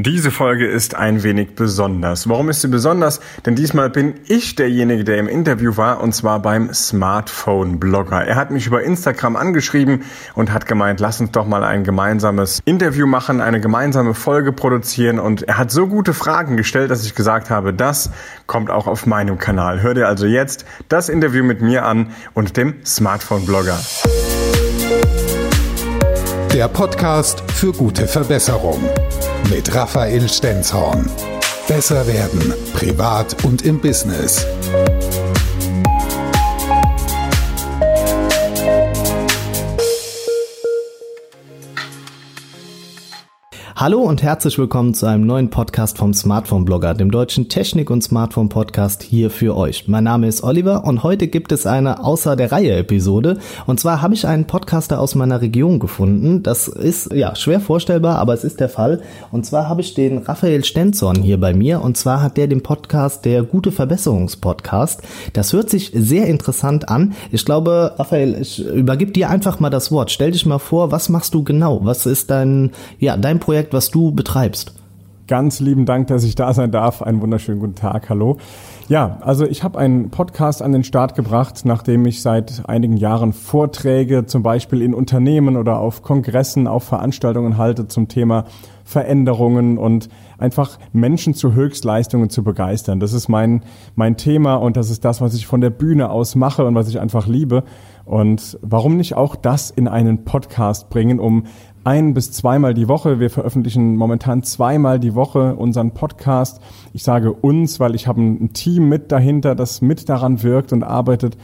Diese Folge ist ein wenig besonders. Warum ist sie besonders? Denn diesmal bin ich derjenige, der im Interview war, und zwar beim Smartphone-Blogger. Er hat mich über Instagram angeschrieben und hat gemeint, lass uns doch mal ein gemeinsames Interview machen, eine gemeinsame Folge produzieren. Und er hat so gute Fragen gestellt, dass ich gesagt habe, das kommt auch auf meinem Kanal. Hör dir also jetzt das Interview mit mir an und dem Smartphone-Blogger. Der Podcast für gute Verbesserung mit Raphael Stenzhorn. Besser werden, privat und im Business. Hallo und herzlich willkommen zu einem neuen Podcast vom Smartphone Blogger, dem deutschen Technik- und Smartphone Podcast hier für euch. Mein Name ist Oliver und heute gibt es eine außer der Reihe Episode. Und zwar habe ich einen Podcaster aus meiner Region gefunden. Das ist ja schwer vorstellbar, aber es ist der Fall. Und zwar habe ich den Raphael Stenzorn hier bei mir. Und zwar hat der den Podcast der Gute Verbesserungspodcast. Das hört sich sehr interessant an. Ich glaube, Raphael, ich übergib dir einfach mal das Wort. Stell dich mal vor, was machst du genau? Was ist dein, ja, dein Projekt? Projekt, was du betreibst. Ganz lieben Dank, dass ich da sein darf. Einen wunderschönen guten Tag. Hallo. Ja, also ich habe einen Podcast an den Start gebracht, nachdem ich seit einigen Jahren Vorträge zum Beispiel in Unternehmen oder auf Kongressen, auf Veranstaltungen halte zum Thema Veränderungen und einfach Menschen zu Höchstleistungen zu begeistern. Das ist mein, mein Thema und das ist das, was ich von der Bühne aus mache und was ich einfach liebe. Und warum nicht auch das in einen Podcast bringen, um ein bis zweimal die Woche. Wir veröffentlichen momentan zweimal die Woche unseren Podcast. Ich sage uns, weil ich habe ein Team mit dahinter, das mit daran wirkt und arbeitet.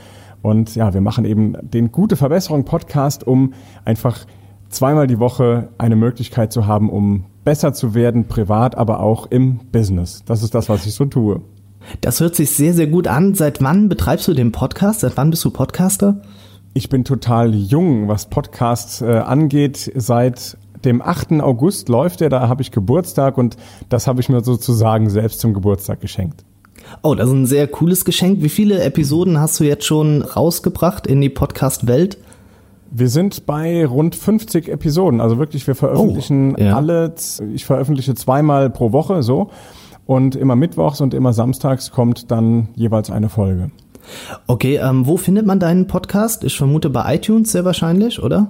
Und ja, wir machen eben den Gute Verbesserung Podcast, um einfach zweimal die Woche eine Möglichkeit zu haben, um besser zu werden, privat, aber auch im Business. Das ist das, was ich so tue. Das hört sich sehr, sehr gut an. Seit wann betreibst du den Podcast? Seit wann bist du Podcaster? Ich bin total jung, was Podcasts äh, angeht. Seit dem 8. August läuft er, da habe ich Geburtstag und das habe ich mir sozusagen selbst zum Geburtstag geschenkt. Oh, das ist ein sehr cooles Geschenk. Wie viele Episoden hast du jetzt schon rausgebracht in die Podcast-Welt? Wir sind bei rund 50 Episoden. Also wirklich, wir veröffentlichen oh, ja. alle, ich veröffentliche zweimal pro Woche so. Und immer mittwochs und immer samstags kommt dann jeweils eine Folge. Okay, ähm, wo findet man deinen Podcast? Ich vermute bei iTunes sehr wahrscheinlich, oder?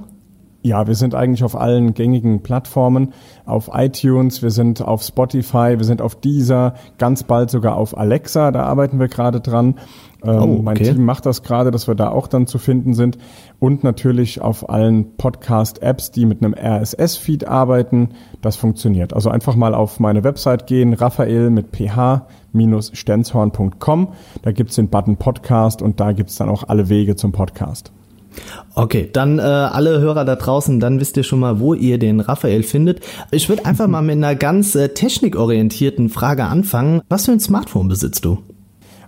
Ja, wir sind eigentlich auf allen gängigen Plattformen, auf iTunes, wir sind auf Spotify, wir sind auf Deezer, ganz bald sogar auf Alexa, da arbeiten wir gerade dran. Ähm, oh, okay. Mein Team macht das gerade, dass wir da auch dann zu finden sind. Und natürlich auf allen Podcast-Apps, die mit einem RSS-Feed arbeiten. Das funktioniert. Also einfach mal auf meine Website gehen, Raphael mit ph-stenzhorn.com. Da gibt's den Button Podcast und da gibt's dann auch alle Wege zum Podcast. Okay, dann äh, alle Hörer da draußen, dann wisst ihr schon mal, wo ihr den Raphael findet. Ich würde einfach mal mit einer ganz äh, technikorientierten Frage anfangen. Was für ein Smartphone besitzt du?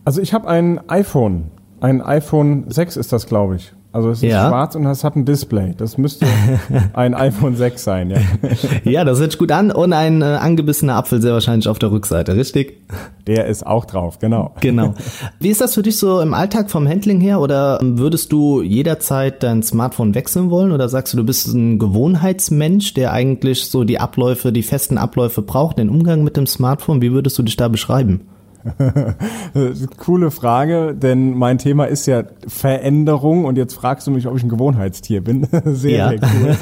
Also ich habe ein iPhone. Ein iPhone 6 ist das, glaube ich. Also es ist ja. schwarz und es hat ein Display. Das müsste ein iPhone 6 sein, ja. Ja, das hört sich gut an und ein äh, angebissener Apfel sehr wahrscheinlich auf der Rückseite, richtig? Der ist auch drauf, genau. Genau. Wie ist das für dich so im Alltag vom Handling her oder würdest du jederzeit dein Smartphone wechseln wollen oder sagst du, du bist ein Gewohnheitsmensch, der eigentlich so die Abläufe, die festen Abläufe braucht, den Umgang mit dem Smartphone? Wie würdest du dich da beschreiben? Coole Frage, denn mein Thema ist ja Veränderung und jetzt fragst du mich, ob ich ein Gewohnheitstier bin. sehr, ja. sehr cool.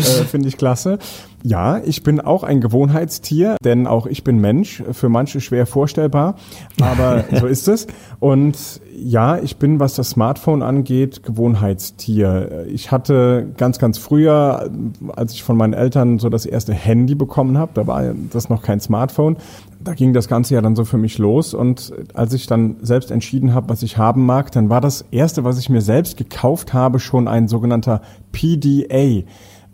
Äh, Finde ich klasse. Ja, ich bin auch ein Gewohnheitstier, denn auch ich bin Mensch, für manche schwer vorstellbar, aber so ist es. Und ja, ich bin, was das Smartphone angeht, Gewohnheitstier. Ich hatte ganz, ganz früher, als ich von meinen Eltern so das erste Handy bekommen habe, da war das noch kein Smartphone, da ging das Ganze ja dann so für mich los. Und als ich dann selbst entschieden habe, was ich haben mag, dann war das erste, was ich mir selbst gekauft habe, schon ein sogenannter PDA.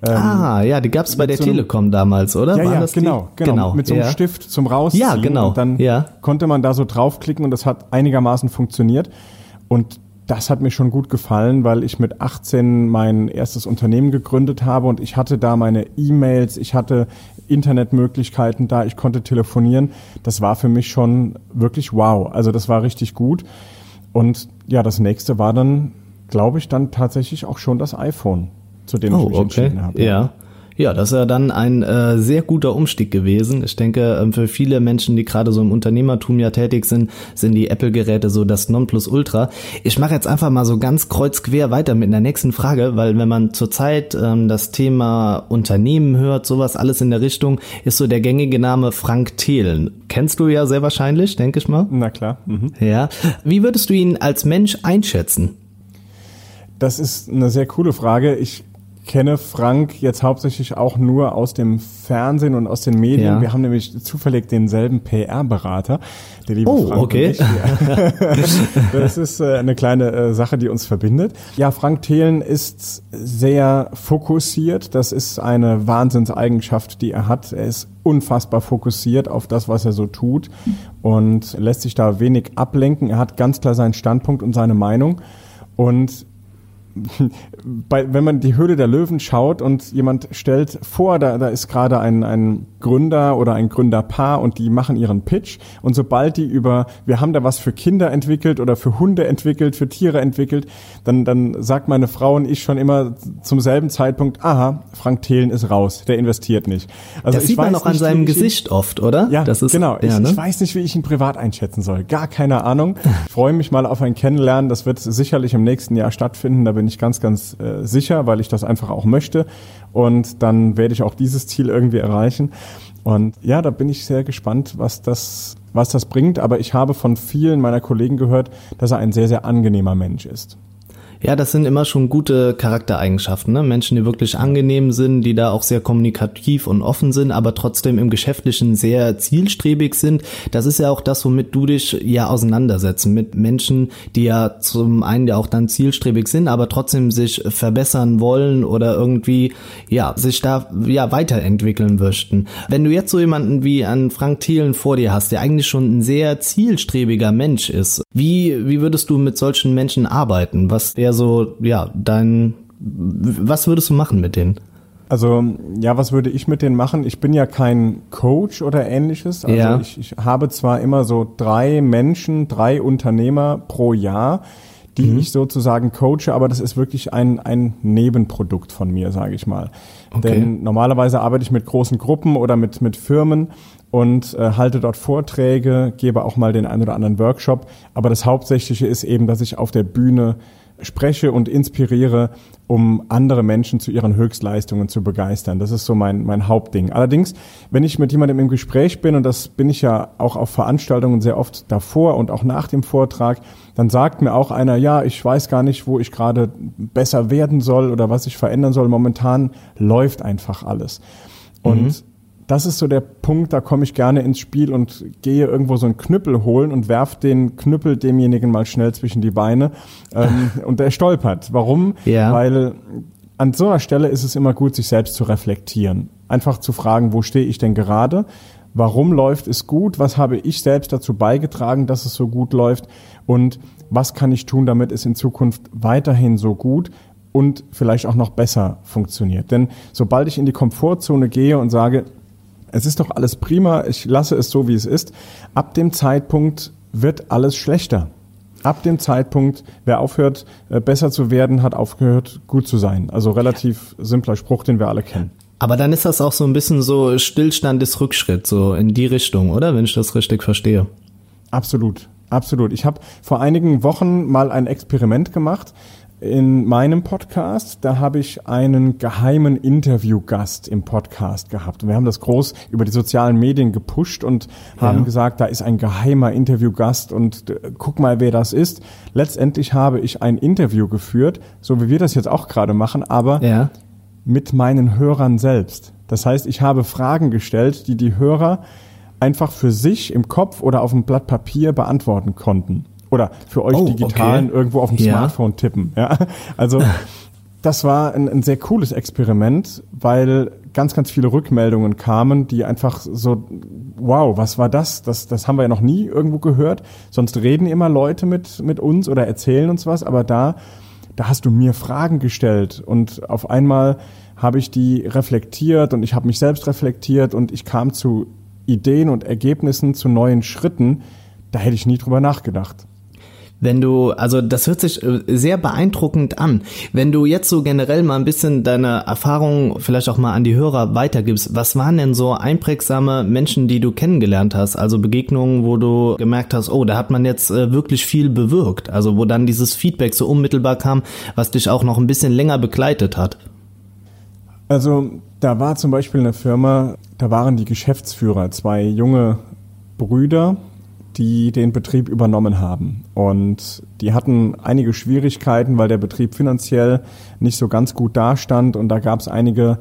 Ähm, ah, ja, die gab's bei der so Telekom damals, oder? Ja, ja, genau, genau, genau. Mit so einem ja. Stift zum Rausziehen. Ja, genau. Und dann ja. konnte man da so draufklicken und das hat einigermaßen funktioniert. Und das hat mir schon gut gefallen, weil ich mit 18 mein erstes Unternehmen gegründet habe und ich hatte da meine E-Mails, ich hatte Internetmöglichkeiten da, ich konnte telefonieren. Das war für mich schon wirklich wow. Also das war richtig gut. Und ja, das nächste war dann, glaube ich, dann tatsächlich auch schon das iPhone zu dem oh, ich mich okay. entschieden habe. Ja. Ja, das ist ja dann ein äh, sehr guter Umstieg gewesen. Ich denke, ähm, für viele Menschen, die gerade so im Unternehmertum ja tätig sind, sind die Apple-Geräte so das Nonplusultra. Ich mache jetzt einfach mal so ganz kreuzquer weiter mit der nächsten Frage, weil wenn man zurzeit ähm, das Thema Unternehmen hört, sowas alles in der Richtung, ist so der gängige Name Frank Thelen. Kennst du ja sehr wahrscheinlich, denke ich mal. Na klar. Mhm. Ja. Wie würdest du ihn als Mensch einschätzen? Das ist eine sehr coole Frage. Ich kenne Frank jetzt hauptsächlich auch nur aus dem Fernsehen und aus den Medien. Ja. Wir haben nämlich zufällig denselben PR-Berater, der liebe oh, Frank. okay. das ist äh, eine kleine äh, Sache, die uns verbindet. Ja, Frank Thelen ist sehr fokussiert. Das ist eine Wahnsinnseigenschaft, die er hat. Er ist unfassbar fokussiert auf das, was er so tut und lässt sich da wenig ablenken. Er hat ganz klar seinen Standpunkt und seine Meinung. Und bei, wenn man die Höhle der Löwen schaut und jemand stellt vor, da, da ist gerade ein, ein Gründer oder ein Gründerpaar und die machen ihren Pitch und sobald die über, wir haben da was für Kinder entwickelt oder für Hunde entwickelt, für Tiere entwickelt, dann, dann sagt meine Frau und ich schon immer zum selben Zeitpunkt, aha, Frank Thelen ist raus, der investiert nicht. Also das sieht man auch an seinem Gesicht ihn, oft, oder? Ja, das ist, genau. Ja, ich, ne? ich weiß nicht, wie ich ihn privat einschätzen soll. Gar keine Ahnung. Freue mich mal auf ein Kennenlernen. Das wird sicherlich im nächsten Jahr stattfinden. Da bin ich ganz, ganz äh, sicher, weil ich das einfach auch möchte. Und dann werde ich auch dieses Ziel irgendwie erreichen. Und ja, da bin ich sehr gespannt, was das, was das bringt. Aber ich habe von vielen meiner Kollegen gehört, dass er ein sehr, sehr angenehmer Mensch ist. Ja, das sind immer schon gute Charaktereigenschaften. Ne? Menschen, die wirklich angenehm sind, die da auch sehr kommunikativ und offen sind, aber trotzdem im Geschäftlichen sehr zielstrebig sind. Das ist ja auch das, womit du dich ja auseinandersetzen. Mit Menschen, die ja zum einen ja auch dann zielstrebig sind, aber trotzdem sich verbessern wollen oder irgendwie, ja, sich da ja weiterentwickeln möchten. Wenn du jetzt so jemanden wie an Frank Thielen vor dir hast, der eigentlich schon ein sehr zielstrebiger Mensch ist, wie, wie würdest du mit solchen Menschen arbeiten? Was wäre so, ja, dein, was würdest du machen mit denen? Also ja, was würde ich mit denen machen? Ich bin ja kein Coach oder ähnliches. Also ja. ich, ich habe zwar immer so drei Menschen, drei Unternehmer pro Jahr, die mhm. ich sozusagen coache, aber das ist wirklich ein, ein Nebenprodukt von mir, sage ich mal. Okay. Denn normalerweise arbeite ich mit großen Gruppen oder mit, mit Firmen und äh, halte dort Vorträge, gebe auch mal den einen oder anderen Workshop. Aber das Hauptsächliche ist eben, dass ich auf der Bühne spreche und inspiriere, um andere Menschen zu ihren Höchstleistungen zu begeistern. Das ist so mein, mein Hauptding. Allerdings, wenn ich mit jemandem im Gespräch bin, und das bin ich ja auch auf Veranstaltungen sehr oft davor und auch nach dem Vortrag, dann sagt mir auch einer, ja, ich weiß gar nicht, wo ich gerade besser werden soll oder was ich verändern soll. Momentan läuft einfach alles. Und mhm das ist so der Punkt, da komme ich gerne ins Spiel und gehe irgendwo so einen Knüppel holen und werf den Knüppel demjenigen mal schnell zwischen die Beine ähm, und der stolpert. Warum? Ja. Weil an so einer Stelle ist es immer gut, sich selbst zu reflektieren. Einfach zu fragen, wo stehe ich denn gerade? Warum läuft es gut? Was habe ich selbst dazu beigetragen, dass es so gut läuft? Und was kann ich tun, damit es in Zukunft weiterhin so gut und vielleicht auch noch besser funktioniert? Denn sobald ich in die Komfortzone gehe und sage, es ist doch alles prima, ich lasse es so, wie es ist. Ab dem Zeitpunkt wird alles schlechter. Ab dem Zeitpunkt, wer aufhört, äh, besser zu werden, hat aufgehört, gut zu sein. Also relativ simpler Spruch, den wir alle kennen. Aber dann ist das auch so ein bisschen so Stillstand des Rückschritt, so in die Richtung, oder? Wenn ich das richtig verstehe. Absolut, absolut. Ich habe vor einigen Wochen mal ein Experiment gemacht in meinem Podcast, da habe ich einen geheimen Interviewgast im Podcast gehabt. Und wir haben das groß über die sozialen Medien gepusht und haben ja. gesagt, da ist ein geheimer Interviewgast und äh, guck mal, wer das ist. Letztendlich habe ich ein Interview geführt, so wie wir das jetzt auch gerade machen, aber ja. mit meinen Hörern selbst. Das heißt, ich habe Fragen gestellt, die die Hörer einfach für sich im Kopf oder auf dem Blatt Papier beantworten konnten. Oder für euch oh, Digitalen okay. irgendwo auf dem ja. Smartphone tippen. Ja? Also das war ein, ein sehr cooles Experiment, weil ganz, ganz viele Rückmeldungen kamen, die einfach so, wow, was war das? Das, das haben wir ja noch nie irgendwo gehört. Sonst reden immer Leute mit, mit uns oder erzählen uns was, aber da, da hast du mir Fragen gestellt und auf einmal habe ich die reflektiert und ich habe mich selbst reflektiert und ich kam zu Ideen und Ergebnissen, zu neuen Schritten. Da hätte ich nie drüber nachgedacht. Wenn du, also das hört sich äh, sehr beeindruckend an. Wenn du jetzt so generell mal ein bisschen deine Erfahrungen vielleicht auch mal an die Hörer weitergibst, was waren denn so einprägsame Menschen, die du kennengelernt hast? Also Begegnungen, wo du gemerkt hast, oh, da hat man jetzt äh, wirklich viel bewirkt. Also wo dann dieses Feedback so unmittelbar kam, was dich auch noch ein bisschen länger begleitet hat. Also da war zum Beispiel eine Firma, da waren die Geschäftsführer, zwei junge Brüder, die den Betrieb übernommen haben. Und die hatten einige Schwierigkeiten, weil der Betrieb finanziell nicht so ganz gut dastand. Und da gab es einige,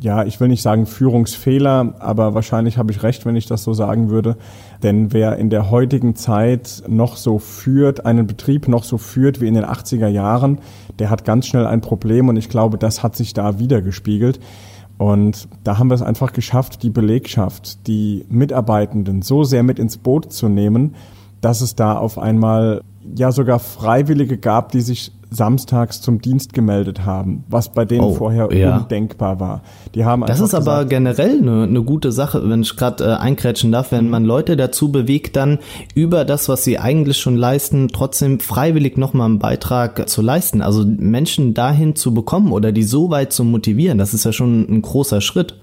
ja, ich will nicht sagen Führungsfehler, aber wahrscheinlich habe ich recht, wenn ich das so sagen würde. Denn wer in der heutigen Zeit noch so führt, einen Betrieb noch so führt wie in den 80er Jahren, der hat ganz schnell ein Problem. Und ich glaube, das hat sich da wieder gespiegelt. Und da haben wir es einfach geschafft, die Belegschaft, die Mitarbeitenden so sehr mit ins Boot zu nehmen, dass es da auf einmal ja sogar Freiwillige gab, die sich samstags zum Dienst gemeldet haben, was bei denen oh, vorher ja. undenkbar war. Die haben das ist gesagt, aber generell eine, eine gute Sache, wenn ich gerade äh, einkrätschen darf, wenn man Leute dazu bewegt, dann über das, was sie eigentlich schon leisten, trotzdem freiwillig nochmal einen Beitrag zu leisten. Also Menschen dahin zu bekommen oder die so weit zu motivieren, das ist ja schon ein großer Schritt.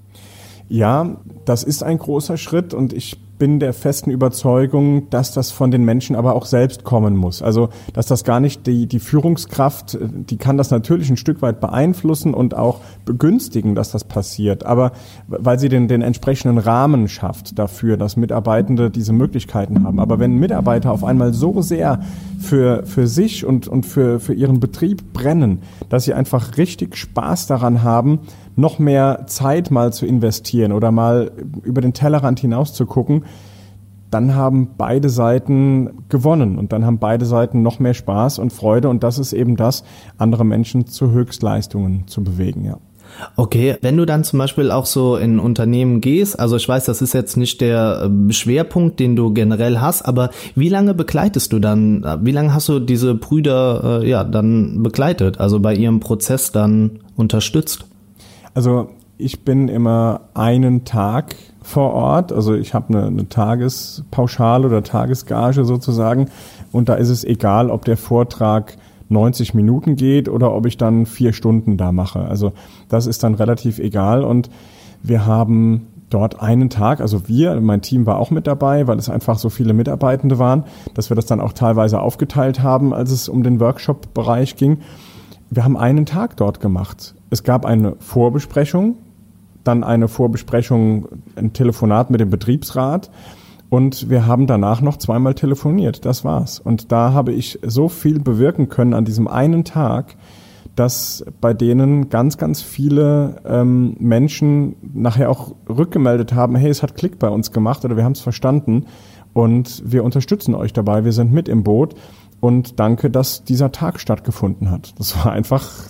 Ja, das ist ein großer Schritt und ich bin der festen Überzeugung, dass das von den Menschen aber auch selbst kommen muss. Also, dass das gar nicht die, die Führungskraft, die kann das natürlich ein Stück weit beeinflussen und auch begünstigen, dass das passiert. Aber weil sie den, den entsprechenden Rahmen schafft dafür, dass Mitarbeitende diese Möglichkeiten haben. Aber wenn Mitarbeiter auf einmal so sehr für, für sich und, und für, für ihren Betrieb brennen, dass sie einfach richtig Spaß daran haben, noch mehr Zeit mal zu investieren oder mal über den Tellerrand hinaus zu gucken, dann haben beide Seiten gewonnen und dann haben beide Seiten noch mehr Spaß und Freude und das ist eben das, andere Menschen zu Höchstleistungen zu bewegen, ja. Okay, wenn du dann zum Beispiel auch so in Unternehmen gehst, also ich weiß, das ist jetzt nicht der äh, Schwerpunkt, den du generell hast, aber wie lange begleitest du dann, wie lange hast du diese Brüder äh, ja dann begleitet, also bei ihrem Prozess dann unterstützt? Also ich bin immer einen Tag vor Ort, also ich habe eine, eine Tagespauschale oder Tagesgage sozusagen und da ist es egal, ob der Vortrag 90 Minuten geht oder ob ich dann vier Stunden da mache. Also das ist dann relativ egal und wir haben dort einen Tag, also wir, mein Team war auch mit dabei, weil es einfach so viele Mitarbeitende waren, dass wir das dann auch teilweise aufgeteilt haben, als es um den Workshop-Bereich ging. Wir haben einen Tag dort gemacht. Es gab eine Vorbesprechung, dann eine Vorbesprechung, ein Telefonat mit dem Betriebsrat und wir haben danach noch zweimal telefoniert. Das war's. Und da habe ich so viel bewirken können an diesem einen Tag, dass bei denen ganz, ganz viele ähm, Menschen nachher auch rückgemeldet haben, hey, es hat Klick bei uns gemacht oder wir haben es verstanden und wir unterstützen euch dabei, wir sind mit im Boot und danke, dass dieser Tag stattgefunden hat. Das war einfach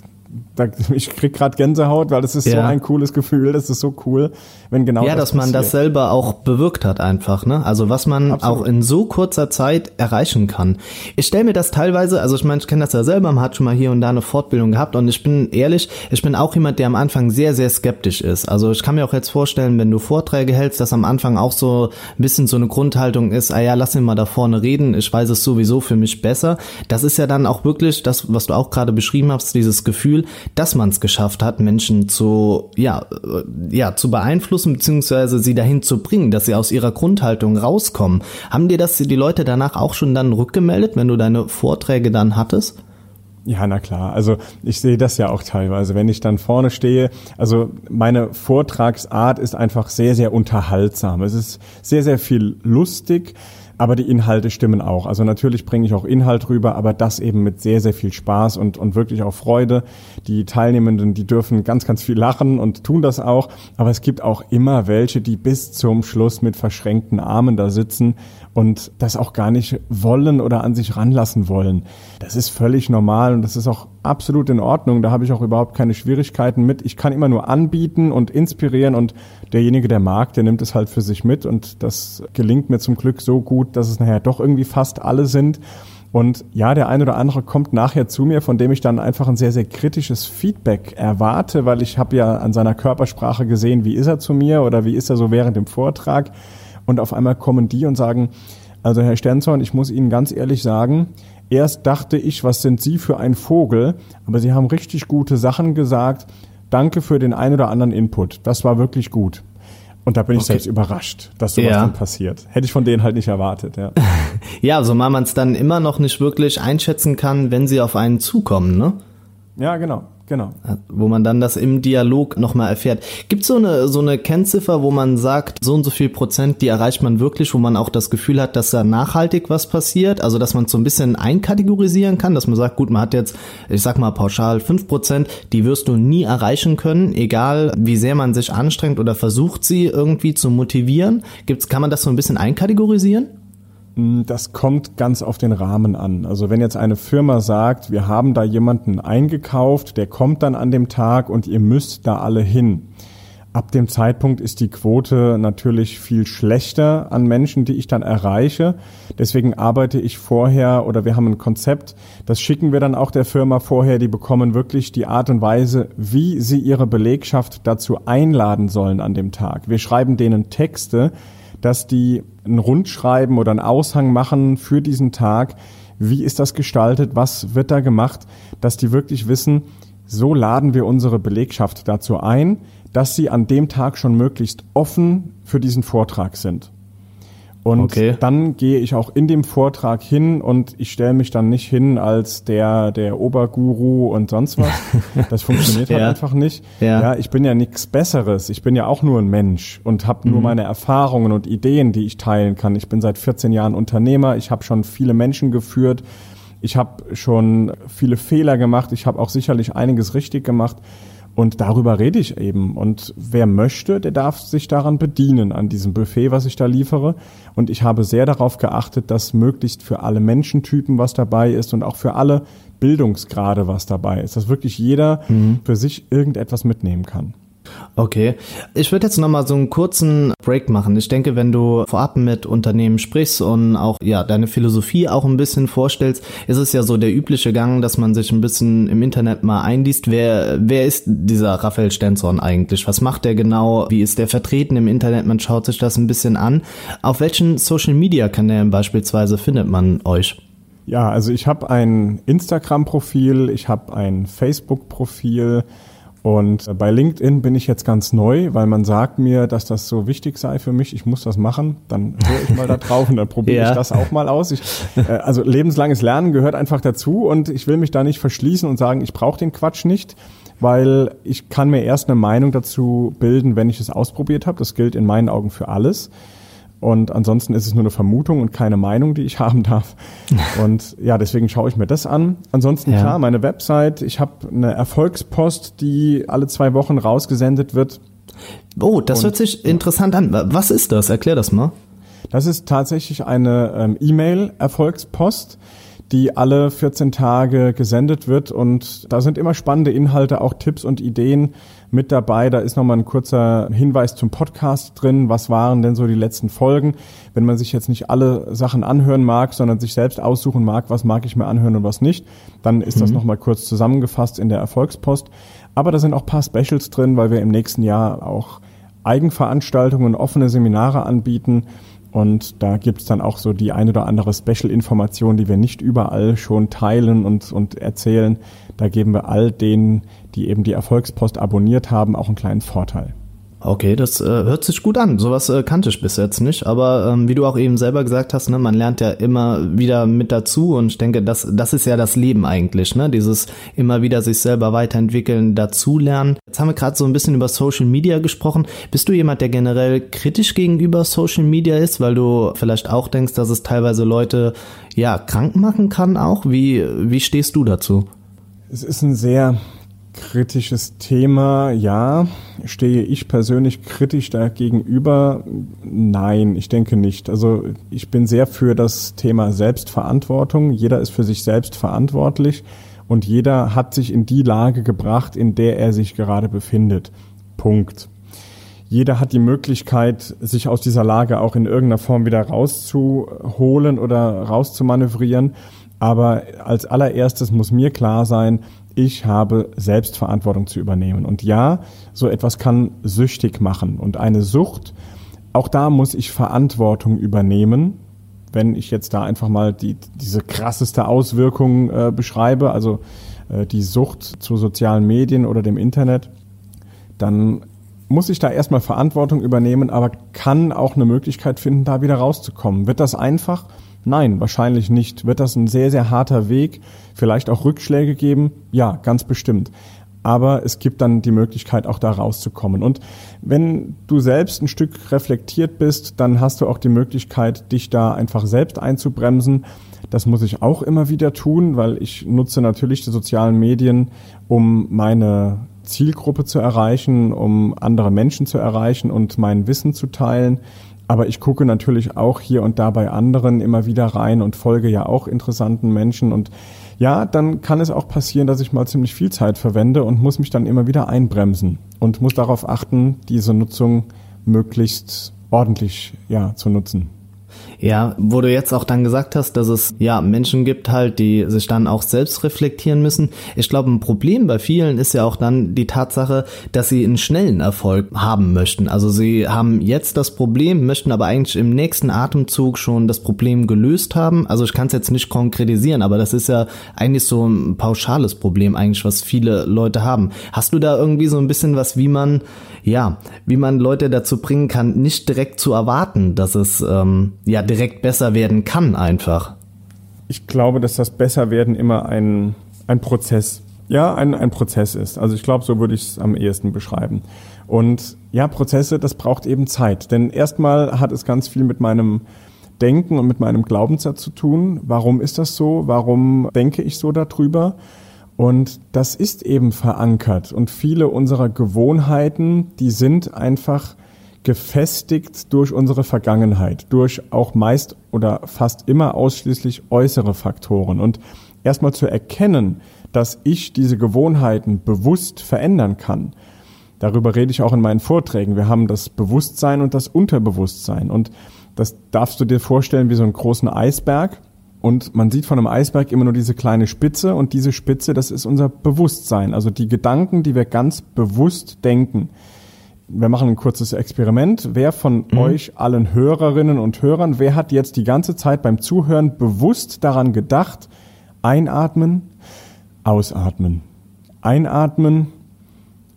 ich krieg gerade Gänsehaut, weil das ist ja. so ein cooles Gefühl, das ist so cool, wenn genau Ja, das dass man das selber auch bewirkt hat einfach, ne? Also was man Absolut. auch in so kurzer Zeit erreichen kann. Ich stelle mir das teilweise, also ich meine, ich kenne das ja selber, man hat schon mal hier und da eine Fortbildung gehabt und ich bin ehrlich, ich bin auch jemand, der am Anfang sehr, sehr skeptisch ist. Also ich kann mir auch jetzt vorstellen, wenn du Vorträge hältst, dass am Anfang auch so ein bisschen so eine Grundhaltung ist, ah ja, lass ihn mal da vorne reden, ich weiß es sowieso für mich besser. Das ist ja dann auch wirklich das, was du auch gerade beschrieben hast, dieses Gefühl, dass man es geschafft hat, Menschen zu, ja, äh, ja, zu beeinflussen, beziehungsweise sie dahin zu bringen, dass sie aus ihrer Grundhaltung rauskommen. Haben dir das die Leute danach auch schon dann rückgemeldet, wenn du deine Vorträge dann hattest? Ja, na klar. Also ich sehe das ja auch teilweise, wenn ich dann vorne stehe. Also meine Vortragsart ist einfach sehr, sehr unterhaltsam. Es ist sehr, sehr viel lustig. Aber die Inhalte stimmen auch. Also natürlich bringe ich auch Inhalt rüber, aber das eben mit sehr, sehr viel Spaß und, und wirklich auch Freude. Die Teilnehmenden, die dürfen ganz, ganz viel lachen und tun das auch. Aber es gibt auch immer welche, die bis zum Schluss mit verschränkten Armen da sitzen und das auch gar nicht wollen oder an sich ranlassen wollen. Das ist völlig normal und das ist auch absolut in Ordnung. Da habe ich auch überhaupt keine Schwierigkeiten mit. Ich kann immer nur anbieten und inspirieren und derjenige, der mag, der nimmt es halt für sich mit und das gelingt mir zum Glück so gut, dass es nachher doch irgendwie fast alle sind. Und ja, der eine oder andere kommt nachher zu mir, von dem ich dann einfach ein sehr, sehr kritisches Feedback erwarte, weil ich habe ja an seiner Körpersprache gesehen, wie ist er zu mir oder wie ist er so während dem Vortrag. Und auf einmal kommen die und sagen, also Herr Sternzorn, ich muss Ihnen ganz ehrlich sagen, Erst dachte ich, was sind Sie für ein Vogel? Aber Sie haben richtig gute Sachen gesagt. Danke für den ein oder anderen Input. Das war wirklich gut. Und da bin ich okay. selbst überrascht, dass sowas ja. dann passiert. Hätte ich von denen halt nicht erwartet, ja. ja, so mal man es dann immer noch nicht wirklich einschätzen kann, wenn sie auf einen zukommen, ne? Ja, genau. Genau. Wo man dann das im Dialog nochmal erfährt. Gibt es so eine, so eine Kennziffer, wo man sagt, so und so viel Prozent, die erreicht man wirklich, wo man auch das Gefühl hat, dass da nachhaltig was passiert? Also, dass man so ein bisschen einkategorisieren kann, dass man sagt, gut, man hat jetzt, ich sag mal pauschal fünf Prozent, die wirst du nie erreichen können, egal wie sehr man sich anstrengt oder versucht, sie irgendwie zu motivieren. Gibt's, kann man das so ein bisschen einkategorisieren? Hm, das kommt ganz auf den Rahmen an. Also wenn jetzt eine Firma sagt, wir haben da jemanden eingekauft, der kommt dann an dem Tag und ihr müsst da alle hin. Ab dem Zeitpunkt ist die Quote natürlich viel schlechter an Menschen, die ich dann erreiche. Deswegen arbeite ich vorher oder wir haben ein Konzept, das schicken wir dann auch der Firma vorher. Die bekommen wirklich die Art und Weise, wie sie ihre Belegschaft dazu einladen sollen an dem Tag. Wir schreiben denen Texte, dass die ein Rundschreiben oder einen Aushang machen für diesen Tag. Wie ist das gestaltet? Was wird da gemacht? Dass die wirklich wissen, so laden wir unsere Belegschaft dazu ein, dass sie an dem Tag schon möglichst offen für diesen Vortrag sind. Und okay. dann gehe ich auch in dem Vortrag hin und ich stelle mich dann nicht hin als der, der Oberguru und sonst was. Das funktioniert halt ja. einfach nicht. Ja. ja, ich bin ja nichts Besseres. Ich bin ja auch nur ein Mensch und habe nur mhm. meine Erfahrungen und Ideen, die ich teilen kann. Ich bin seit 14 Jahren Unternehmer. Ich habe schon viele Menschen geführt. Ich habe schon viele Fehler gemacht. Ich habe auch sicherlich einiges richtig gemacht. Und darüber rede ich eben. Und wer möchte, der darf sich daran bedienen, an diesem Buffet, was ich da liefere. Und ich habe sehr darauf geachtet, dass möglichst für alle Menschentypen was dabei ist und auch für alle Bildungsgrade was dabei ist, dass wirklich jeder mhm. für sich irgendetwas mitnehmen kann. Okay. Ich würde jetzt nochmal so einen kurzen Break machen. Ich denke, wenn du vorab mit Unternehmen sprichst und auch ja deine Philosophie auch ein bisschen vorstellst, ist es ja so der übliche Gang, dass man sich ein bisschen im Internet mal einliest. Wer, wer ist dieser Raphael Stenzorn eigentlich? Was macht der genau? Wie ist der vertreten im Internet? Man schaut sich das ein bisschen an. Auf welchen Social Media Kanälen beispielsweise findet man euch? Ja, also ich habe ein Instagram-Profil, ich habe ein Facebook-Profil, und bei LinkedIn bin ich jetzt ganz neu, weil man sagt mir, dass das so wichtig sei für mich. Ich muss das machen. Dann höre ich mal da drauf und dann probiere ja. ich das auch mal aus. Ich, äh, also lebenslanges Lernen gehört einfach dazu und ich will mich da nicht verschließen und sagen, ich brauche den Quatsch nicht, weil ich kann mir erst eine Meinung dazu bilden, wenn ich es ausprobiert habe. Das gilt in meinen Augen für alles. Und ansonsten ist es nur eine Vermutung und keine Meinung, die ich haben darf. Und ja, deswegen schaue ich mir das an. Ansonsten ja. klar, meine Website. Ich habe eine Erfolgspost, die alle zwei Wochen rausgesendet wird. Oh, das und, hört sich interessant an. Was ist das? Erklär das mal. Das ist tatsächlich eine ähm, E-Mail-Erfolgspost die alle 14 Tage gesendet wird. Und da sind immer spannende Inhalte, auch Tipps und Ideen mit dabei. Da ist nochmal ein kurzer Hinweis zum Podcast drin. Was waren denn so die letzten Folgen? Wenn man sich jetzt nicht alle Sachen anhören mag, sondern sich selbst aussuchen mag, was mag ich mir anhören und was nicht, dann ist mhm. das nochmal kurz zusammengefasst in der Erfolgspost. Aber da sind auch paar Specials drin, weil wir im nächsten Jahr auch Eigenveranstaltungen, offene Seminare anbieten und da gibt's dann auch so die ein oder andere Special-Information, die wir nicht überall schon teilen und, und erzählen. Da geben wir all denen, die eben die Erfolgspost abonniert haben, auch einen kleinen Vorteil. Okay, das äh, hört sich gut an. Sowas äh, kannte ich bis jetzt nicht. Aber ähm, wie du auch eben selber gesagt hast, ne, man lernt ja immer wieder mit dazu und ich denke, das, das ist ja das Leben eigentlich, ne? Dieses immer wieder sich selber weiterentwickeln, dazulernen. Jetzt haben wir gerade so ein bisschen über Social Media gesprochen. Bist du jemand, der generell kritisch gegenüber Social Media ist, weil du vielleicht auch denkst, dass es teilweise Leute ja krank machen kann auch? Wie, wie stehst du dazu? Es ist ein sehr kritisches Thema, ja. Stehe ich persönlich kritisch dagegenüber? Nein, ich denke nicht. Also ich bin sehr für das Thema Selbstverantwortung. Jeder ist für sich selbst verantwortlich und jeder hat sich in die Lage gebracht, in der er sich gerade befindet. Punkt. Jeder hat die Möglichkeit, sich aus dieser Lage auch in irgendeiner Form wieder rauszuholen oder rauszumanövrieren. Aber als allererstes muss mir klar sein, ich habe Selbstverantwortung zu übernehmen. Und ja, so etwas kann süchtig machen. Und eine Sucht, auch da muss ich Verantwortung übernehmen. wenn ich jetzt da einfach mal die, diese krasseste Auswirkung äh, beschreibe, also äh, die Sucht zu sozialen Medien oder dem Internet, dann muss ich da erstmal Verantwortung übernehmen, aber kann auch eine Möglichkeit finden, da wieder rauszukommen. Wird das einfach? Nein, wahrscheinlich nicht. Wird das ein sehr, sehr harter Weg? Vielleicht auch Rückschläge geben? Ja, ganz bestimmt. Aber es gibt dann die Möglichkeit, auch da rauszukommen. Und wenn du selbst ein Stück reflektiert bist, dann hast du auch die Möglichkeit, dich da einfach selbst einzubremsen. Das muss ich auch immer wieder tun, weil ich nutze natürlich die sozialen Medien, um meine Zielgruppe zu erreichen, um andere Menschen zu erreichen und mein Wissen zu teilen. Aber ich gucke natürlich auch hier und da bei anderen immer wieder rein und folge ja auch interessanten Menschen. Und ja, dann kann es auch passieren, dass ich mal ziemlich viel Zeit verwende und muss mich dann immer wieder einbremsen und muss darauf achten, diese Nutzung möglichst ordentlich ja, zu nutzen. Ja, wo du jetzt auch dann gesagt hast, dass es ja Menschen gibt halt, die sich dann auch selbst reflektieren müssen. Ich glaube, ein Problem bei vielen ist ja auch dann die Tatsache, dass sie einen schnellen Erfolg haben möchten. Also sie haben jetzt das Problem, möchten aber eigentlich im nächsten Atemzug schon das Problem gelöst haben. Also ich kann es jetzt nicht konkretisieren, aber das ist ja eigentlich so ein pauschales Problem eigentlich, was viele Leute haben. Hast du da irgendwie so ein bisschen was, wie man ja, wie man Leute dazu bringen kann, nicht direkt zu erwarten, dass es ähm, ja direkt besser werden kann einfach. Ich glaube, dass das Besserwerden immer ein, ein Prozess, ja, ein, ein Prozess ist. Also ich glaube, so würde ich es am ehesten beschreiben. Und ja, Prozesse, das braucht eben Zeit. Denn erstmal hat es ganz viel mit meinem Denken und mit meinem Glaubenssatz zu tun. Warum ist das so? Warum denke ich so darüber? Und das ist eben verankert. Und viele unserer Gewohnheiten, die sind einfach gefestigt durch unsere Vergangenheit, durch auch meist oder fast immer ausschließlich äußere Faktoren. Und erstmal zu erkennen, dass ich diese Gewohnheiten bewusst verändern kann. Darüber rede ich auch in meinen Vorträgen. Wir haben das Bewusstsein und das Unterbewusstsein. Und das darfst du dir vorstellen wie so einen großen Eisberg. Und man sieht von einem Eisberg immer nur diese kleine Spitze und diese Spitze, das ist unser Bewusstsein, also die Gedanken, die wir ganz bewusst denken. Wir machen ein kurzes Experiment. Wer von mhm. euch allen Hörerinnen und Hörern, wer hat jetzt die ganze Zeit beim Zuhören bewusst daran gedacht, einatmen, ausatmen, einatmen,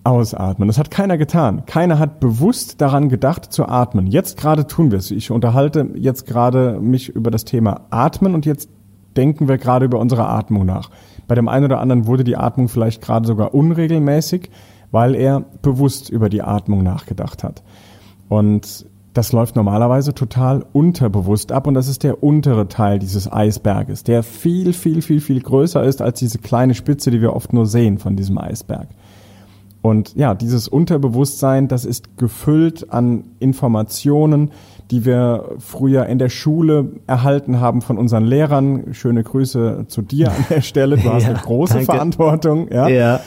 Ausatmen. Das hat keiner getan. Keiner hat bewusst daran gedacht zu atmen. Jetzt gerade tun wir es. Ich unterhalte jetzt gerade mich über das Thema Atmen und jetzt denken wir gerade über unsere Atmung nach. Bei dem einen oder anderen wurde die Atmung vielleicht gerade sogar unregelmäßig, weil er bewusst über die Atmung nachgedacht hat. Und das läuft normalerweise total unterbewusst ab und das ist der untere Teil dieses Eisberges, der viel, viel, viel, viel größer ist als diese kleine Spitze, die wir oft nur sehen von diesem Eisberg. Und ja, dieses Unterbewusstsein, das ist gefüllt an Informationen, die wir früher in der Schule erhalten haben von unseren Lehrern. Schöne Grüße zu dir an der Stelle. Du hast ja, eine große danke. Verantwortung. Ja. ja.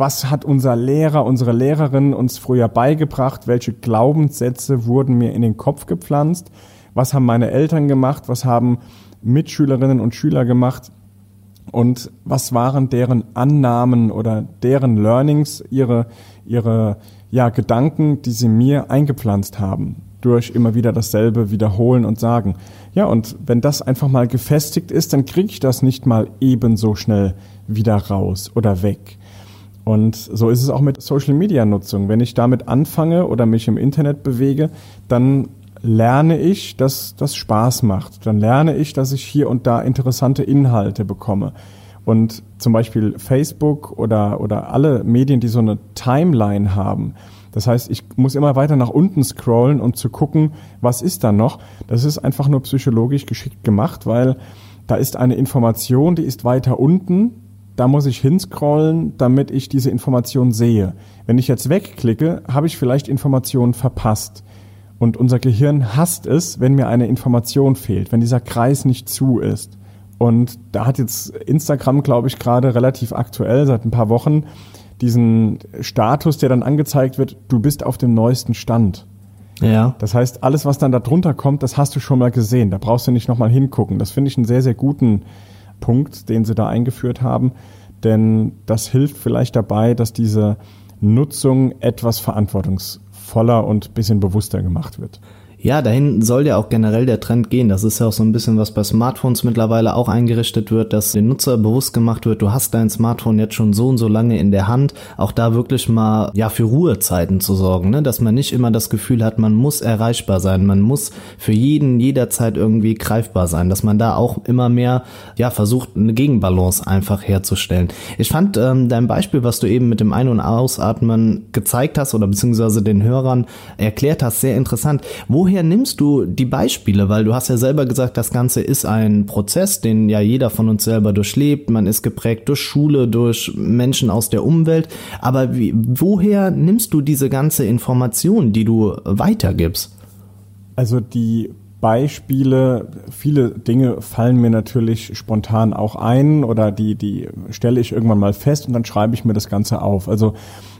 Was hat unser Lehrer, unsere Lehrerin uns früher beigebracht? Welche Glaubenssätze wurden mir in den Kopf gepflanzt? Was haben meine Eltern gemacht? Was haben Mitschülerinnen und Schüler gemacht? und was waren deren Annahmen oder deren Learnings, ihre, ihre ja, Gedanken, die sie mir eingepflanzt haben, durch immer wieder dasselbe wiederholen und sagen. Ja, und wenn das einfach mal gefestigt ist, dann kriege ich das nicht mal ebenso schnell wieder raus oder weg. Und so ist es auch mit Social Media Nutzung. Wenn ich damit anfange oder mich im Internet bewege, dann lerne ich, dass das Spaß macht. Dann lerne ich, dass ich hier und da interessante Inhalte bekomme. Und zum Beispiel Facebook oder, oder alle Medien, die so eine Timeline haben. Das heißt, ich muss immer weiter nach unten scrollen, um zu gucken, was ist da noch. Das ist einfach nur psychologisch geschickt gemacht, weil da ist eine Information, die ist weiter unten. Da muss ich hinscrollen, damit ich diese Information sehe. Wenn ich jetzt wegklicke, habe ich vielleicht Informationen verpasst. Und unser Gehirn hasst es, wenn mir eine Information fehlt, wenn dieser Kreis nicht zu ist. Und da hat jetzt Instagram, glaube ich, gerade relativ aktuell, seit ein paar Wochen, diesen Status, der dann angezeigt wird, du bist auf dem neuesten Stand. Ja. Das heißt, alles, was dann da drunter kommt, das hast du schon mal gesehen. Da brauchst du nicht nochmal hingucken. Das finde ich einen sehr, sehr guten Punkt, den sie da eingeführt haben. Denn das hilft vielleicht dabei, dass diese Nutzung etwas verantwortungs voller und bisschen bewusster gemacht wird. Ja, dahin soll ja auch generell der Trend gehen. Das ist ja auch so ein bisschen, was bei Smartphones mittlerweile auch eingerichtet wird, dass den Nutzer bewusst gemacht wird, du hast dein Smartphone jetzt schon so und so lange in der Hand. Auch da wirklich mal, ja, für Ruhezeiten zu sorgen, ne? dass man nicht immer das Gefühl hat, man muss erreichbar sein, man muss für jeden jederzeit irgendwie greifbar sein, dass man da auch immer mehr, ja, versucht, eine Gegenbalance einfach herzustellen. Ich fand ähm, dein Beispiel, was du eben mit dem Ein- und Ausatmen gezeigt hast oder beziehungsweise den Hörern erklärt hast, sehr interessant. Wo woher nimmst du die Beispiele? Weil du hast ja selber gesagt, das Ganze ist ein Prozess, den ja jeder von uns selber durchlebt. Man ist geprägt durch Schule, durch Menschen aus der Umwelt. Aber wie, woher nimmst du diese ganze Information, die du weitergibst? Also die Beispiele, viele Dinge fallen mir natürlich spontan auch ein oder die, die stelle ich irgendwann mal fest und dann schreibe ich mir das Ganze auf. Also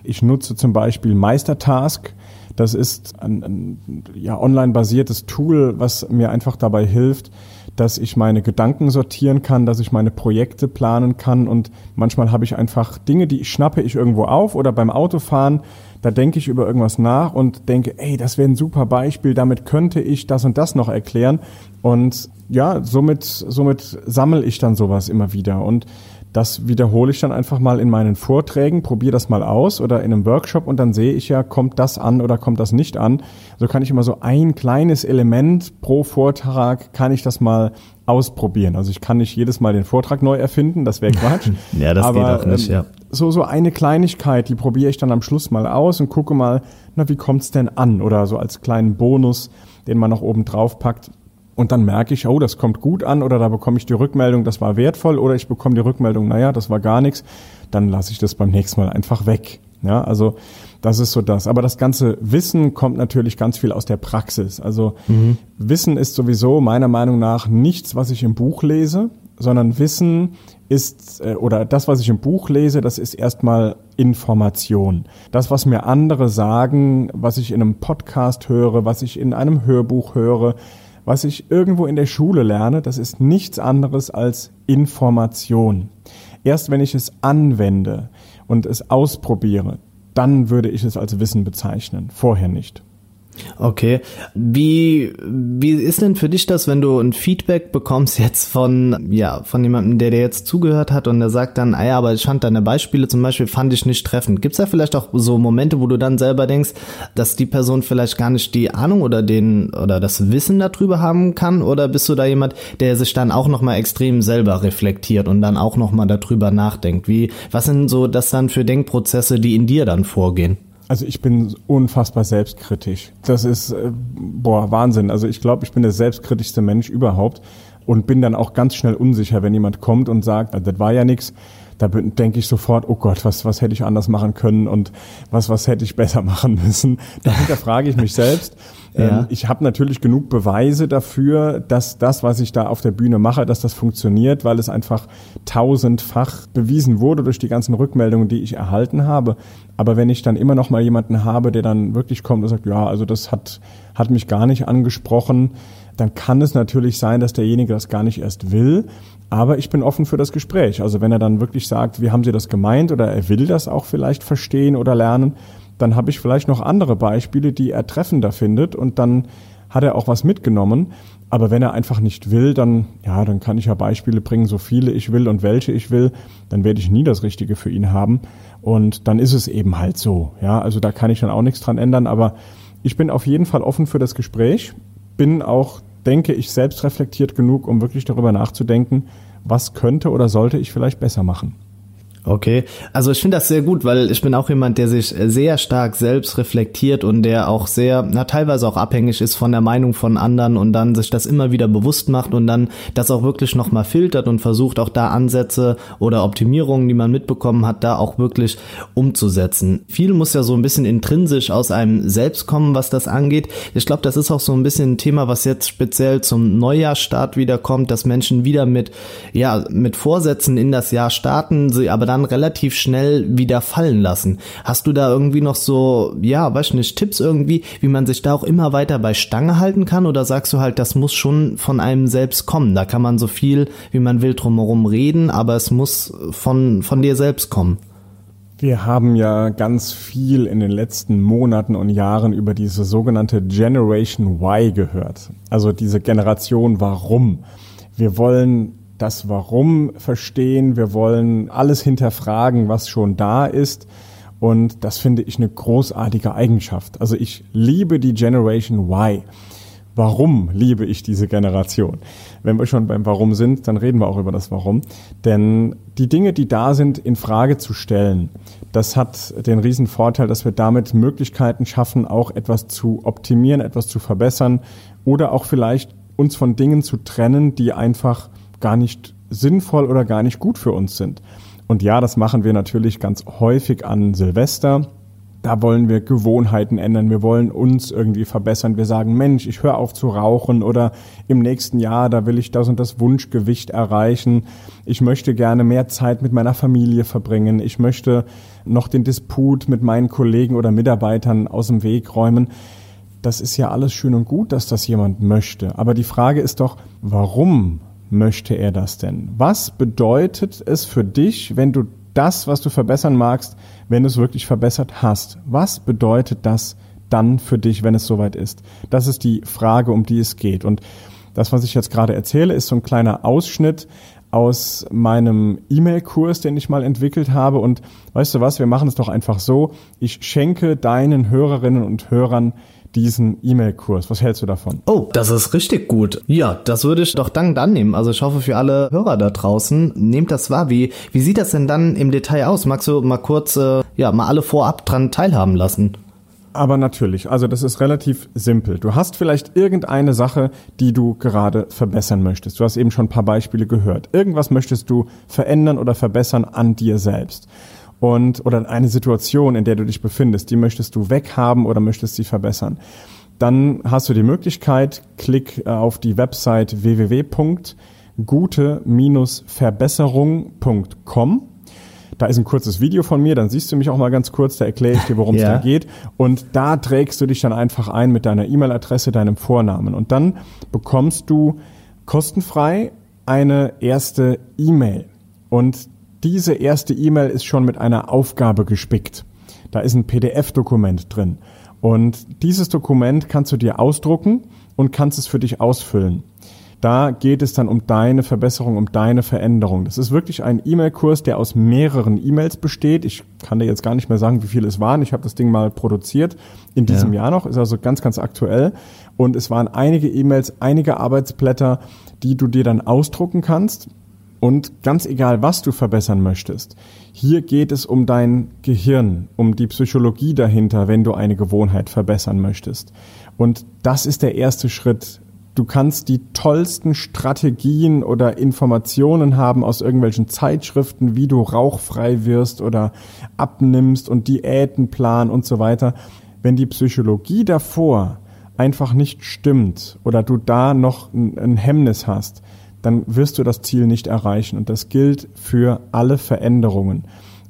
ich nutze zum Beispiel Meistertask das ist ein, ein ja, online-basiertes Tool, was mir einfach dabei hilft, dass ich meine Gedanken sortieren kann, dass ich meine Projekte planen kann. Und manchmal habe ich einfach Dinge, die schnappe ich irgendwo auf oder beim Autofahren, da denke ich über irgendwas nach und denke, ey, das wäre ein super Beispiel, damit könnte ich das und das noch erklären. Und ja, somit, somit sammle ich dann sowas immer wieder. Und das wiederhole ich dann einfach mal in meinen Vorträgen, probiere das mal aus oder in einem Workshop und dann sehe ich ja, kommt das an oder kommt das nicht an. So kann ich immer so ein kleines Element pro Vortrag, kann ich das mal ausprobieren. Also ich kann nicht jedes Mal den Vortrag neu erfinden, das wäre Quatsch. ja, das aber, geht auch nicht, ähm, ja. So, so eine Kleinigkeit, die probiere ich dann am Schluss mal aus und gucke mal, na, wie kommt's denn an? Oder so als kleinen Bonus, den man noch oben drauf packt und dann merke ich, oh, das kommt gut an oder da bekomme ich die Rückmeldung, das war wertvoll oder ich bekomme die Rückmeldung, naja, das war gar nichts, dann lasse ich das beim nächsten Mal einfach weg. Ja, also das ist so das. Aber das ganze Wissen kommt natürlich ganz viel aus der Praxis. Also mhm. Wissen ist sowieso meiner Meinung nach nichts, was ich im Buch lese, sondern Wissen ist, äh, oder das, was ich im Buch lese, das ist erstmal Information. Das, was mir andere sagen, was ich in einem Podcast höre, was ich in einem Hörbuch höre, was ich irgendwo in der Schule lerne, das ist nichts anderes als Information. Erst wenn ich es anwende und es ausprobiere, dann würde ich es als Wissen bezeichnen, vorher nicht. Okay. Wie, wie ist denn für dich das, wenn du ein Feedback bekommst jetzt von, ja, von jemandem, der dir jetzt zugehört hat und der sagt dann, ah ja, aber ich fand deine Beispiele zum Beispiel, fand ich nicht treffend. Gibt es da vielleicht auch so Momente, wo du dann selber denkst, dass die Person vielleicht gar nicht die Ahnung oder den, oder das Wissen darüber haben kann? Oder bist du da jemand, der sich dann auch nochmal extrem selber reflektiert und dann auch nochmal darüber nachdenkt? Wie, was sind so das dann für Denkprozesse, die in dir dann vorgehen? Also ich bin unfassbar selbstkritisch. Das ist, äh, boah, Wahnsinn. Also ich glaube, ich bin der selbstkritischste Mensch überhaupt und bin dann auch ganz schnell unsicher, wenn jemand kommt und sagt, das war ja nichts. Da denke ich sofort, oh Gott, was, was hätte ich anders machen können und was, was hätte ich besser machen müssen. Dahinter frage ich mich selbst. Ja. Ähm, ich habe natürlich genug Beweise dafür, dass das, was ich da auf der Bühne mache, dass das funktioniert, weil es einfach tausendfach bewiesen wurde durch die ganzen Rückmeldungen, die ich erhalten habe. Aber wenn ich dann immer noch mal jemanden habe, der dann wirklich kommt und sagt, ja, also das hat, hat mich gar nicht angesprochen, dann kann es natürlich sein, dass derjenige das gar nicht erst will. Aber ich bin offen für das Gespräch. Also wenn er dann wirklich sagt, wie haben Sie das gemeint oder er will das auch vielleicht verstehen oder lernen, dann habe ich vielleicht noch andere Beispiele, die er treffender findet und dann hat er auch was mitgenommen. Aber wenn er einfach nicht will, dann, ja, dann kann ich ja Beispiele bringen, so viele ich will und welche ich will, dann werde ich nie das Richtige für ihn haben. Und dann ist es eben halt so. Ja, also da kann ich dann auch nichts dran ändern. Aber ich bin auf jeden Fall offen für das Gespräch, bin auch, denke ich, selbst reflektiert genug, um wirklich darüber nachzudenken, was könnte oder sollte ich vielleicht besser machen. Okay, also ich finde das sehr gut, weil ich bin auch jemand, der sich sehr stark selbst reflektiert und der auch sehr, na teilweise auch abhängig ist von der Meinung von anderen und dann sich das immer wieder bewusst macht und dann das auch wirklich nochmal filtert und versucht auch da Ansätze oder Optimierungen, die man mitbekommen hat, da auch wirklich umzusetzen. Viel muss ja so ein bisschen intrinsisch aus einem selbst kommen, was das angeht. Ich glaube, das ist auch so ein bisschen ein Thema, was jetzt speziell zum Neujahrstart wieder kommt, dass Menschen wieder mit, ja, mit Vorsätzen in das Jahr starten, sie aber dann relativ schnell wieder fallen lassen. Hast du da irgendwie noch so, ja, weiß nicht, Tipps irgendwie, wie man sich da auch immer weiter bei Stange halten kann? Oder sagst du halt, das muss schon von einem selbst kommen? Da kann man so viel, wie man will, drumherum reden, aber es muss von, von dir selbst kommen. Wir haben ja ganz viel in den letzten Monaten und Jahren über diese sogenannte Generation Y gehört. Also diese Generation Warum. Wir wollen das Warum verstehen, wir wollen alles hinterfragen, was schon da ist. Und das finde ich eine großartige Eigenschaft. Also ich liebe die Generation Y. Warum liebe ich diese Generation? Wenn wir schon beim Warum sind, dann reden wir auch über das Warum. Denn die Dinge, die da sind, in Frage zu stellen, das hat den riesen Vorteil, dass wir damit Möglichkeiten schaffen, auch etwas zu optimieren, etwas zu verbessern oder auch vielleicht uns von Dingen zu trennen, die einfach gar nicht sinnvoll oder gar nicht gut für uns sind. Und ja, das machen wir natürlich ganz häufig an Silvester. Da wollen wir Gewohnheiten ändern, wir wollen uns irgendwie verbessern. Wir sagen, Mensch, ich höre auf zu rauchen oder im nächsten Jahr, da will ich das und das Wunschgewicht erreichen. Ich möchte gerne mehr Zeit mit meiner Familie verbringen. Ich möchte noch den Disput mit meinen Kollegen oder Mitarbeitern aus dem Weg räumen. Das ist ja alles schön und gut, dass das jemand möchte. Aber die Frage ist doch, warum möchte er das denn? Was bedeutet es für dich, wenn du das, was du verbessern magst, wenn du es wirklich verbessert hast? Was bedeutet das dann für dich, wenn es soweit ist? Das ist die Frage, um die es geht. Und das, was ich jetzt gerade erzähle, ist so ein kleiner Ausschnitt aus meinem E-Mail-Kurs, den ich mal entwickelt habe. Und weißt du was, wir machen es doch einfach so. Ich schenke deinen Hörerinnen und Hörern diesen E-Mail-Kurs. Was hältst du davon? Oh, das ist richtig gut. Ja, das würde ich doch dankend annehmen. Also ich hoffe für alle Hörer da draußen, nehmt das wahr. Wie, wie sieht das denn dann im Detail aus? Magst du mal kurz, äh, ja, mal alle vorab dran teilhaben lassen? Aber natürlich, also das ist relativ simpel. Du hast vielleicht irgendeine Sache, die du gerade verbessern möchtest. Du hast eben schon ein paar Beispiele gehört. Irgendwas möchtest du verändern oder verbessern an dir selbst und oder eine Situation, in der du dich befindest, die möchtest du weghaben oder möchtest sie verbessern. Dann hast du die Möglichkeit, klick äh, auf die Website www.gute-verbesserung.com. Da ist ein kurzes Video von mir, dann siehst du mich auch mal ganz kurz, da erkläre ich dir, worum es ja. da geht. Und da trägst du dich dann einfach ein mit deiner E-Mail-Adresse, deinem Vornamen. Und dann bekommst du kostenfrei eine erste E-Mail. Und diese erste E-Mail ist schon mit einer Aufgabe gespickt. Da ist ein PDF-Dokument drin. Und dieses Dokument kannst du dir ausdrucken und kannst es für dich ausfüllen. Da geht es dann um deine Verbesserung, um deine Veränderung. Das ist wirklich ein E-Mail-Kurs, der aus mehreren E-Mails besteht. Ich kann dir jetzt gar nicht mehr sagen, wie viele es waren. Ich habe das Ding mal produziert in diesem ja. Jahr noch, ist also ganz, ganz aktuell. Und es waren einige E-Mails, einige Arbeitsblätter, die du dir dann ausdrucken kannst und ganz egal, was du verbessern möchtest, hier geht es um dein Gehirn, um die Psychologie dahinter, wenn du eine Gewohnheit verbessern möchtest. Und das ist der erste Schritt. Du kannst die tollsten Strategien oder Informationen haben aus irgendwelchen Zeitschriften, wie du rauchfrei wirst oder abnimmst und Diäten planen und so weiter. Wenn die Psychologie davor einfach nicht stimmt oder du da noch ein Hemmnis hast, dann wirst du das Ziel nicht erreichen. Und das gilt für alle Veränderungen.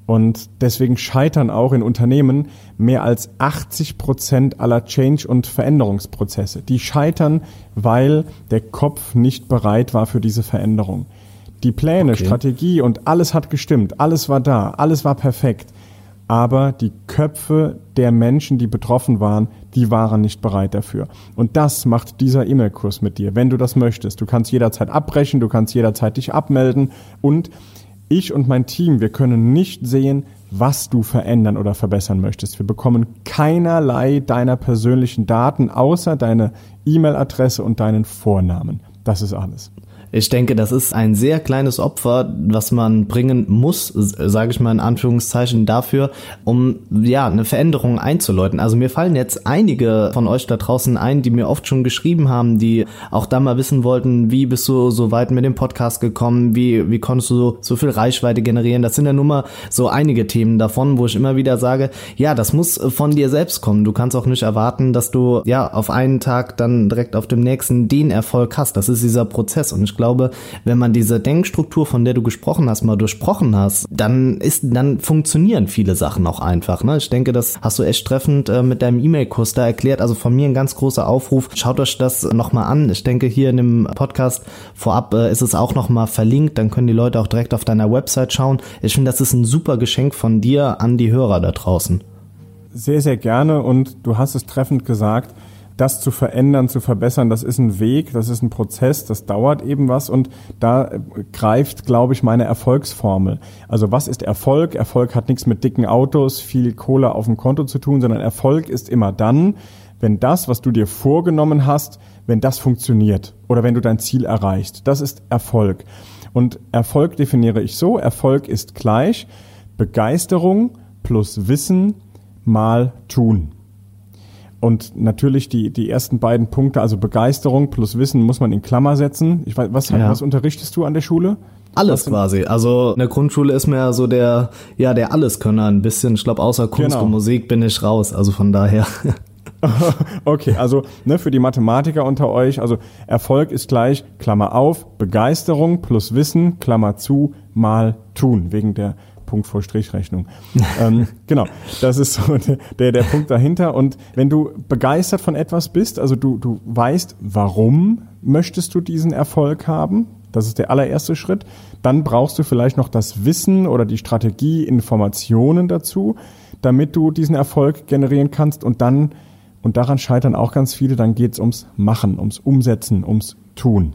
Und deswegen scheitern auch in Unternehmen mehr als 80 Prozent aller Change- und Veränderungsprozesse. Die scheitern, weil der Kopf nicht bereit war für diese Veränderung. Die Pläne, okay. Strategie und alles hat gestimmt, alles war da, alles war perfekt aber die Köpfe der Menschen, die betroffen waren, die waren nicht bereit dafür. Und das macht dieser E-Mail-Kurs mit dir, wenn du das möchtest. Du kannst jederzeit abbrechen, du kannst jederzeit dich abmelden und ich und mein Team, wir können nicht sehen, was du verändern oder verbessern möchtest. Wir bekommen keinerlei deiner persönlichen Daten außer deine E-Mail-Adresse und deinen Vornamen. Das ist alles. Ich denke, das ist ein sehr kleines Opfer, was man bringen muss, sage ich mal in Anführungszeichen, dafür, um ja eine Veränderung einzuläuten. Also mir fallen jetzt einige von euch da draußen ein, die mir oft schon geschrieben haben, die auch da mal wissen wollten, wie bist du so weit mit dem Podcast gekommen, wie, wie konntest du so, so viel Reichweite generieren. Das sind ja nun mal so einige Themen davon, wo ich immer wieder sage, ja, das muss von dir selbst kommen. Du kannst auch nicht erwarten, dass du ja auf einen Tag dann direkt auf dem nächsten den Erfolg hast. Das ist dieser Prozess und ich glaube, wenn man diese Denkstruktur, von der du gesprochen hast, mal durchsprochen hast, dann ist, dann funktionieren viele Sachen auch einfach. Ne? Ich denke, das hast du echt treffend äh, mit deinem E-Mail-Kurs da erklärt. Also von mir ein ganz großer Aufruf. Schaut euch das nochmal an. Ich denke, hier in dem Podcast vorab äh, ist es auch nochmal verlinkt. Dann können die Leute auch direkt auf deiner Website schauen. Ich finde, das ist ein super Geschenk von dir an die Hörer da draußen. Sehr, sehr gerne und du hast es treffend gesagt das zu verändern, zu verbessern, das ist ein Weg, das ist ein Prozess, das dauert eben was und da greift, glaube ich, meine Erfolgsformel. Also was ist Erfolg? Erfolg hat nichts mit dicken Autos, viel Kohle auf dem Konto zu tun, sondern Erfolg ist immer dann, wenn das, was du dir vorgenommen hast, wenn das funktioniert oder wenn du dein Ziel erreichst. Das ist Erfolg. Und Erfolg definiere ich so, Erfolg ist gleich Begeisterung plus Wissen mal tun. Und natürlich die, die ersten beiden Punkte, also Begeisterung plus Wissen, muss man in Klammer setzen. Ich weiß, was, ja. was unterrichtest du an der Schule? Alles quasi. Also in der Grundschule ist mir so der, ja, der Alleskönner ein bisschen. Ich glaube, außer Kunst genau. und Musik bin ich raus. Also von daher. okay, also ne, für die Mathematiker unter euch, also Erfolg ist gleich, Klammer auf, Begeisterung plus Wissen, Klammer zu, mal tun, wegen der Punkt vor Strichrechnung. ähm, genau, das ist so der, der Punkt dahinter. Und wenn du begeistert von etwas bist, also du, du weißt, warum möchtest du diesen Erfolg haben, das ist der allererste Schritt, dann brauchst du vielleicht noch das Wissen oder die Strategie, Informationen dazu, damit du diesen Erfolg generieren kannst und dann, und daran scheitern auch ganz viele, dann geht es ums Machen, ums Umsetzen, ums Tun.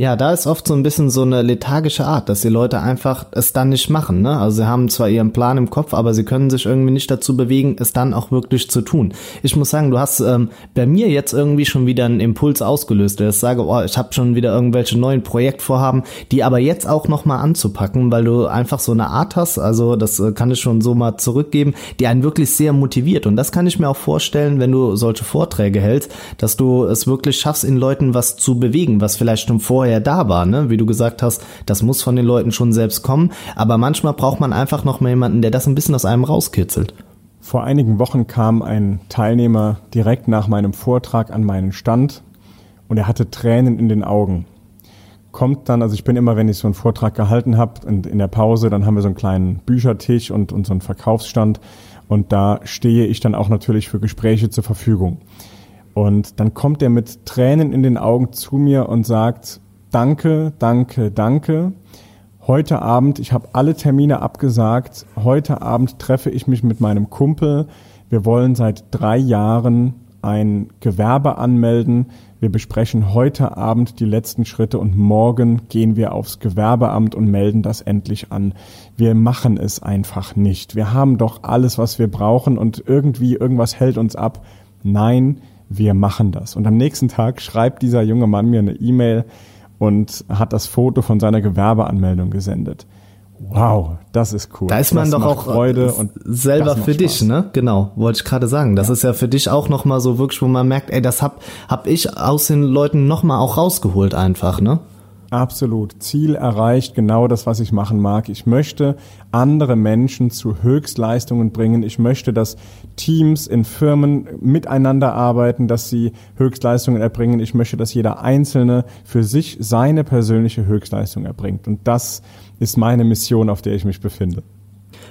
Ja, da ist oft so ein bisschen so eine lethargische Art, dass die Leute einfach es dann nicht machen. Ne? Also sie haben zwar ihren Plan im Kopf, aber sie können sich irgendwie nicht dazu bewegen, es dann auch wirklich zu tun. Ich muss sagen, du hast ähm, bei mir jetzt irgendwie schon wieder einen Impuls ausgelöst, der ich sage, oh, ich habe schon wieder irgendwelche neuen Projektvorhaben, die aber jetzt auch nochmal anzupacken, weil du einfach so eine Art hast, also das äh, kann ich schon so mal zurückgeben, die einen wirklich sehr motiviert. Und das kann ich mir auch vorstellen, wenn du solche Vorträge hältst, dass du es wirklich schaffst, in Leuten was zu bewegen, was vielleicht schon vorher vorher da war, ne? Wie du gesagt hast, das muss von den Leuten schon selbst kommen, aber manchmal braucht man einfach noch mal jemanden, der das ein bisschen aus einem rauskitzelt. Vor einigen Wochen kam ein Teilnehmer direkt nach meinem Vortrag an meinen Stand und er hatte Tränen in den Augen. Kommt dann, also ich bin immer, wenn ich so einen Vortrag gehalten habe, in, in der Pause, dann haben wir so einen kleinen Büchertisch und, und so einen Verkaufsstand und da stehe ich dann auch natürlich für Gespräche zur Verfügung. Und dann kommt er mit Tränen in den Augen zu mir und sagt, danke, danke, danke. Heute Abend, ich habe alle Termine abgesagt. Heute Abend treffe ich mich mit meinem Kumpel. Wir wollen seit drei Jahren ein Gewerbe anmelden. Wir besprechen heute Abend die letzten Schritte und morgen gehen wir aufs Gewerbeamt und melden das endlich an. Wir machen es einfach nicht. Wir haben doch alles, was wir brauchen und irgendwie irgendwas hält uns ab. Nein, wir machen das. Und am nächsten Tag schreibt dieser junge Mann mir eine E-Mail, und hat das Foto von seiner Gewerbeanmeldung gesendet. Wow, das ist cool. Da ist man das doch auch Freude und selber für Spaß. dich, ne? Genau, wollte ich gerade sagen. Das ja. ist ja für dich auch noch mal so wirklich, wo man merkt, ey, das hab hab ich aus den Leuten noch mal auch rausgeholt einfach, ne? Absolut. Ziel erreicht, genau das, was ich machen mag. Ich möchte andere Menschen zu Höchstleistungen bringen. Ich möchte, dass Teams in Firmen miteinander arbeiten, dass sie Höchstleistungen erbringen. Ich möchte, dass jeder Einzelne für sich seine persönliche Höchstleistung erbringt. Und das ist meine Mission, auf der ich mich befinde.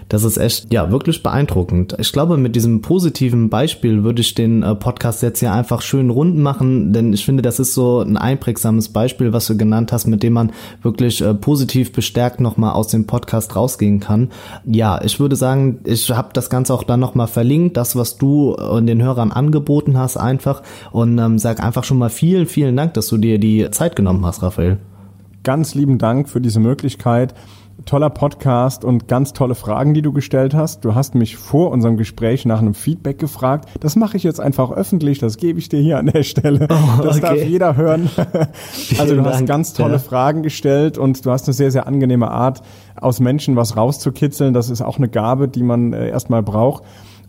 Das ist echt, ja, wirklich beeindruckend. Ich glaube, mit diesem positiven Beispiel würde ich den äh, Podcast jetzt hier einfach schön rund machen, denn ich finde, das ist so ein einprägsames Beispiel, was du genannt hast, mit dem man wirklich äh, positiv bestärkt nochmal aus dem Podcast rausgehen kann. Ja, ich würde sagen, ich habe das Ganze auch dann nochmal verlinkt, das, was du äh, den Hörern angeboten hast, einfach und ähm, sag einfach schon mal vielen, vielen Dank, dass du dir die Zeit genommen hast, Raphael. Ganz lieben Dank für diese Möglichkeit toller Podcast und ganz tolle Fragen, die du gestellt hast. Du hast mich vor unserem Gespräch nach einem Feedback gefragt. Das mache ich jetzt einfach öffentlich, das gebe ich dir hier an der Stelle. Oh, das darf jeder hören. also du hast ganz tolle ja. Fragen gestellt und du hast eine sehr, sehr angenehme Art, aus Menschen was rauszukitzeln. Das ist auch eine Gabe, die man äh, erstmal braucht.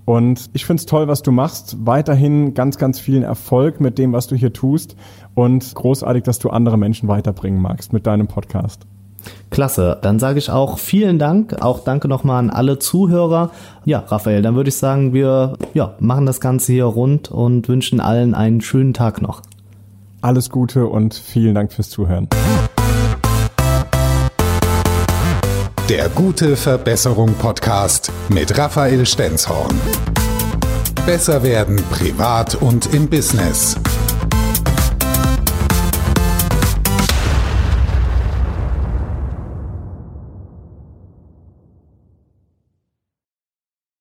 Und ich finde es toll, was du machst. Weiterhin ganz, ganz vielen Erfolg mit dem, was du hier tust. Und großartig, dass du andere Menschen weiterbringen magst mit deinem Podcast. Klasse. Dann sage ich auch vielen Dank. Auch danke nochmal an alle Zuhörer. Ja, Raphael, dann würde ich sagen, wir ja, machen das Ganze hier rund und wünschen allen einen schönen Tag noch. Alles Gute und vielen Dank fürs Zuhören. Der Gute Verbesserung Podcast mit Raphael Stenzhorn. Besser werden privat und im Business.